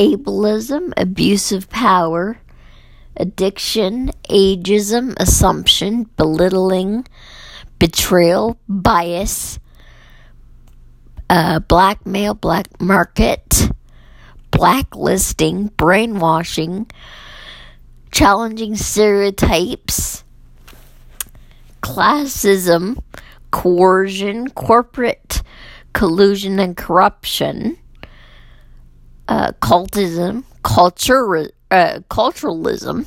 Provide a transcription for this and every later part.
ableism, abuse of power, addiction, ageism, assumption, belittling, betrayal, bias, uh, blackmail, black market, blacklisting, brainwashing, challenging stereotypes, classism, coercion, corporate collusion and corruption, uh, cultism, culture, uh, culturalism,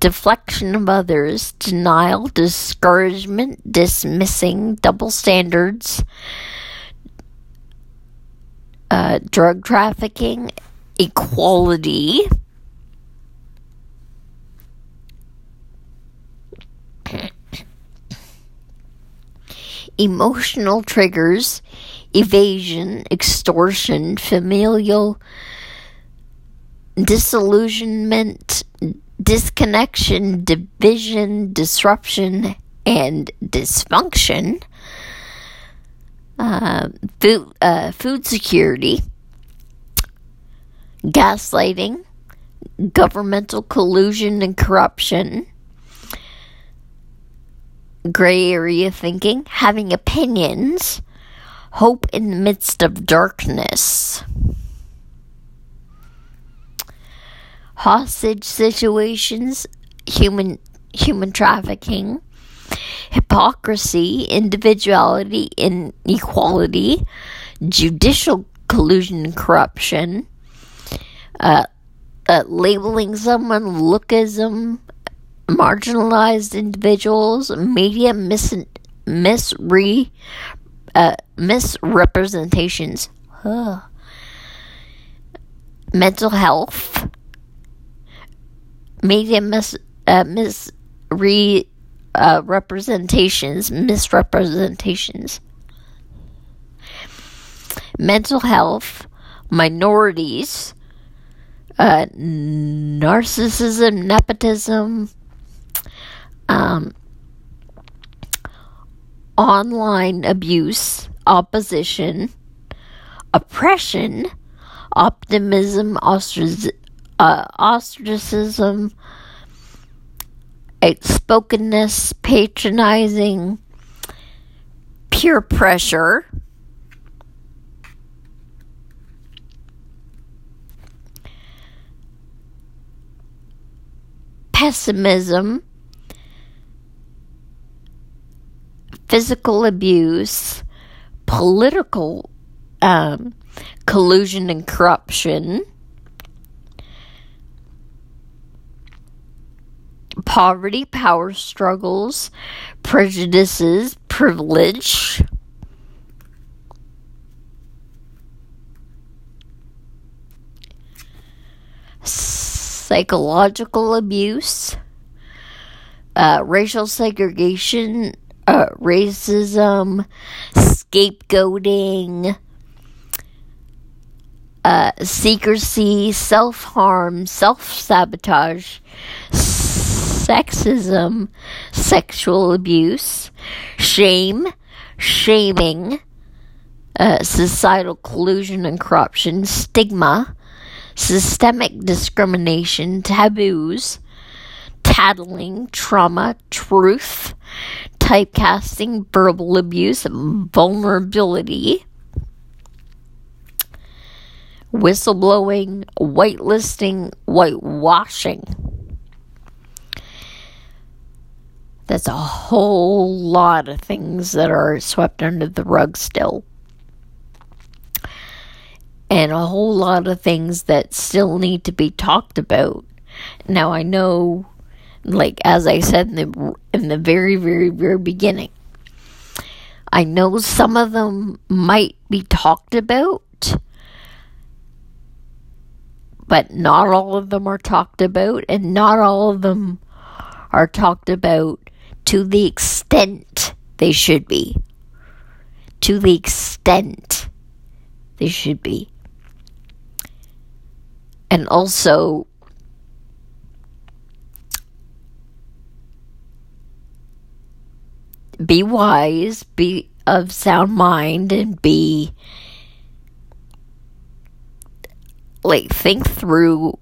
deflection of others, denial, discouragement, dismissing, double standards, uh, drug trafficking, equality. Emotional triggers, evasion, extortion, familial disillusionment, disconnection, division, disruption, and dysfunction. Uh, food, uh, food security, gaslighting, governmental collusion and corruption, gray area thinking, having opinions, hope in the midst of darkness. hostage situations, human human trafficking, hypocrisy, individuality, inequality, judicial collusion and corruption, uh, uh, labeling someone lookism, marginalized individuals, media mis- uh, misrepresentations, mental health, media mis uh, uh, representations misrepresentations. Mental health minorities uh, narcissism nepotism um, online abuse opposition oppression optimism ostracism uh, ostracism, outspokenness, patronizing, peer pressure. Pessimism, physical abuse, political um, collusion and corruption, poverty, power struggles, prejudices, privilege. Psychological abuse, uh, racial segregation, uh, racism, scapegoating, uh, secrecy, self harm, self sabotage, sexism, sexual abuse, shame, shaming, uh, societal collusion and corruption, stigma, systemic discrimination, taboos, tattling, trauma, truth, typecasting, verbal abuse, vulnerability, whistleblowing, whitelisting, whitewashing. That's a whole lot of things that are swept under the rug still. And a whole lot of things that still need to be talked about. Now I know like as I said in the in the very very very beginning. I know some of them might be talked about, but not all of them are talked about, and not all of them are talked about to the extent they should be. To the extent they should be. And also, be wise, be of sound mind, and be like think through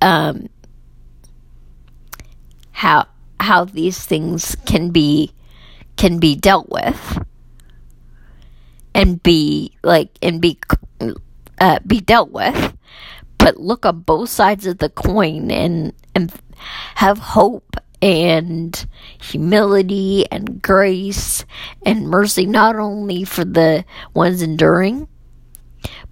um how how these things can be can be dealt with. And be like and be uh, be dealt with. But look on both sides of the coin and and have hope and humility and grace and mercy not only for the ones enduring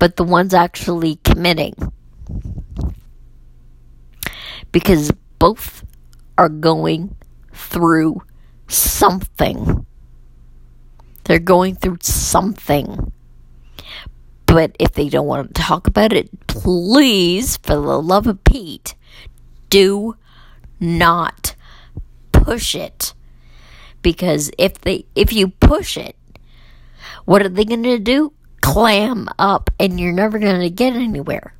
but the ones actually committing. Because both are going through something. They're going through something. But if they don't want to talk about it, please, for the love of Pete, do not push it. Because if they if you push it, what are they going to do? Clam up and you're never going to get anywhere.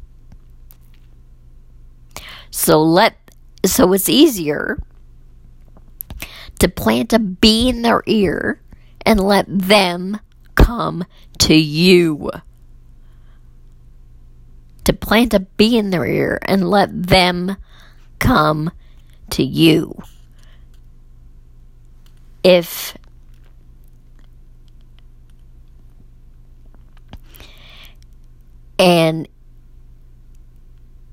So let so it's easier to plant a bee in their ear and let them come to you to plant a bee in their ear and let them come to you. If and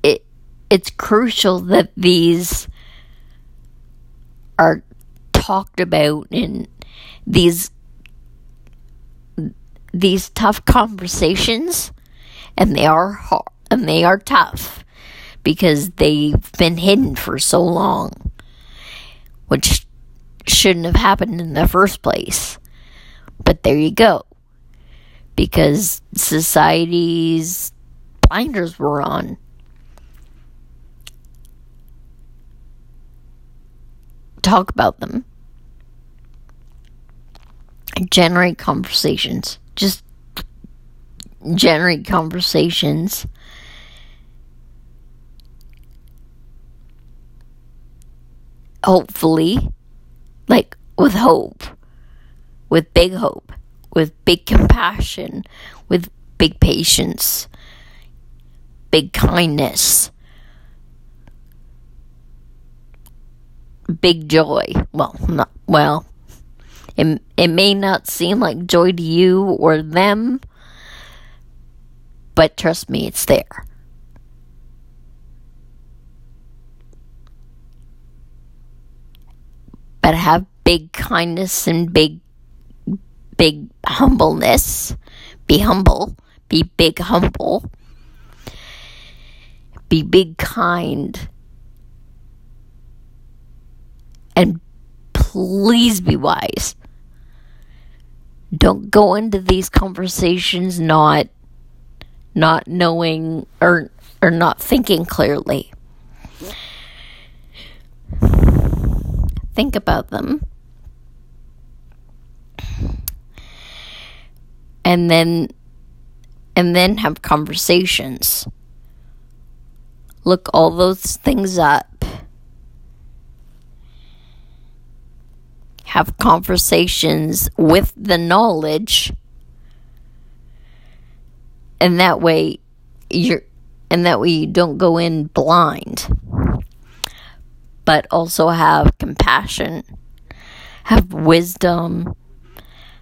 it it's crucial that these are talked about in these these tough conversations and they are hard and they are tough because they've been hidden for so long, which shouldn't have happened in the first place. But there you go. Because society's blinders were on. Talk about them. Generate conversations. Just generate conversations hopefully, like with hope, with big hope, with big compassion, with big patience, big kindness, big joy. Well, not well. It, it may not seem like joy to you or them, but trust me, it's there. But have big kindness and big, big humbleness. Be humble. Be big humble. Be big kind. And please be wise. Don't go into these conversations not not knowing or or not thinking clearly. Think about them. And then and then have conversations. Look all those things up. Have conversations with the knowledge. And that way you're and that way you don't go in blind but also have compassion, have wisdom,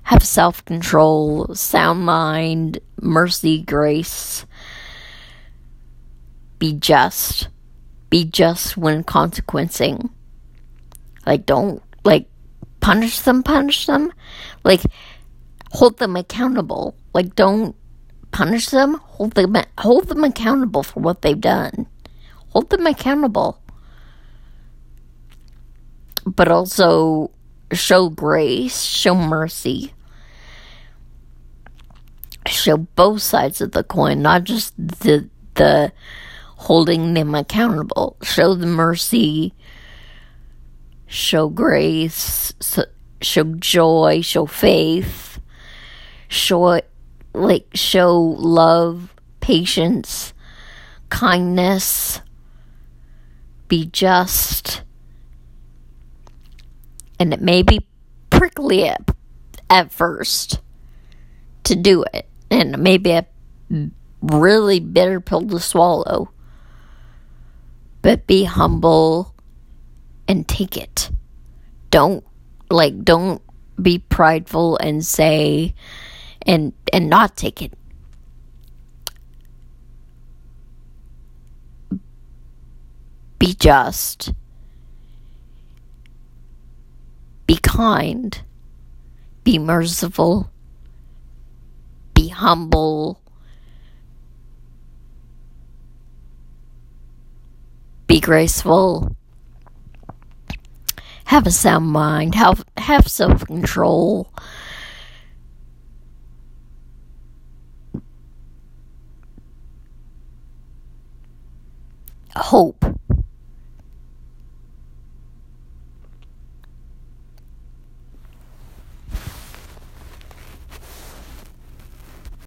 have self control, sound mind, mercy, grace. Be just. Be just when consequencing. Like, don't, like, punish them, punish them. Like, hold them accountable. Like, don't punish them, hold them, hold them accountable for what they've done. Hold them accountable but also show grace, show mercy, show both sides of the coin, not just the the holding them accountable. Show the mercy, show grace, show joy, show faith, show like show love, patience, kindness, be just and it may be prickly at, at first to do it, and maybe a really bitter pill to swallow. But be humble and take it. Don't like don't be prideful and say and and not take it. Be just. Be kind. Be merciful. Be humble. Be graceful. Have a sound mind. Have, have self control. Hope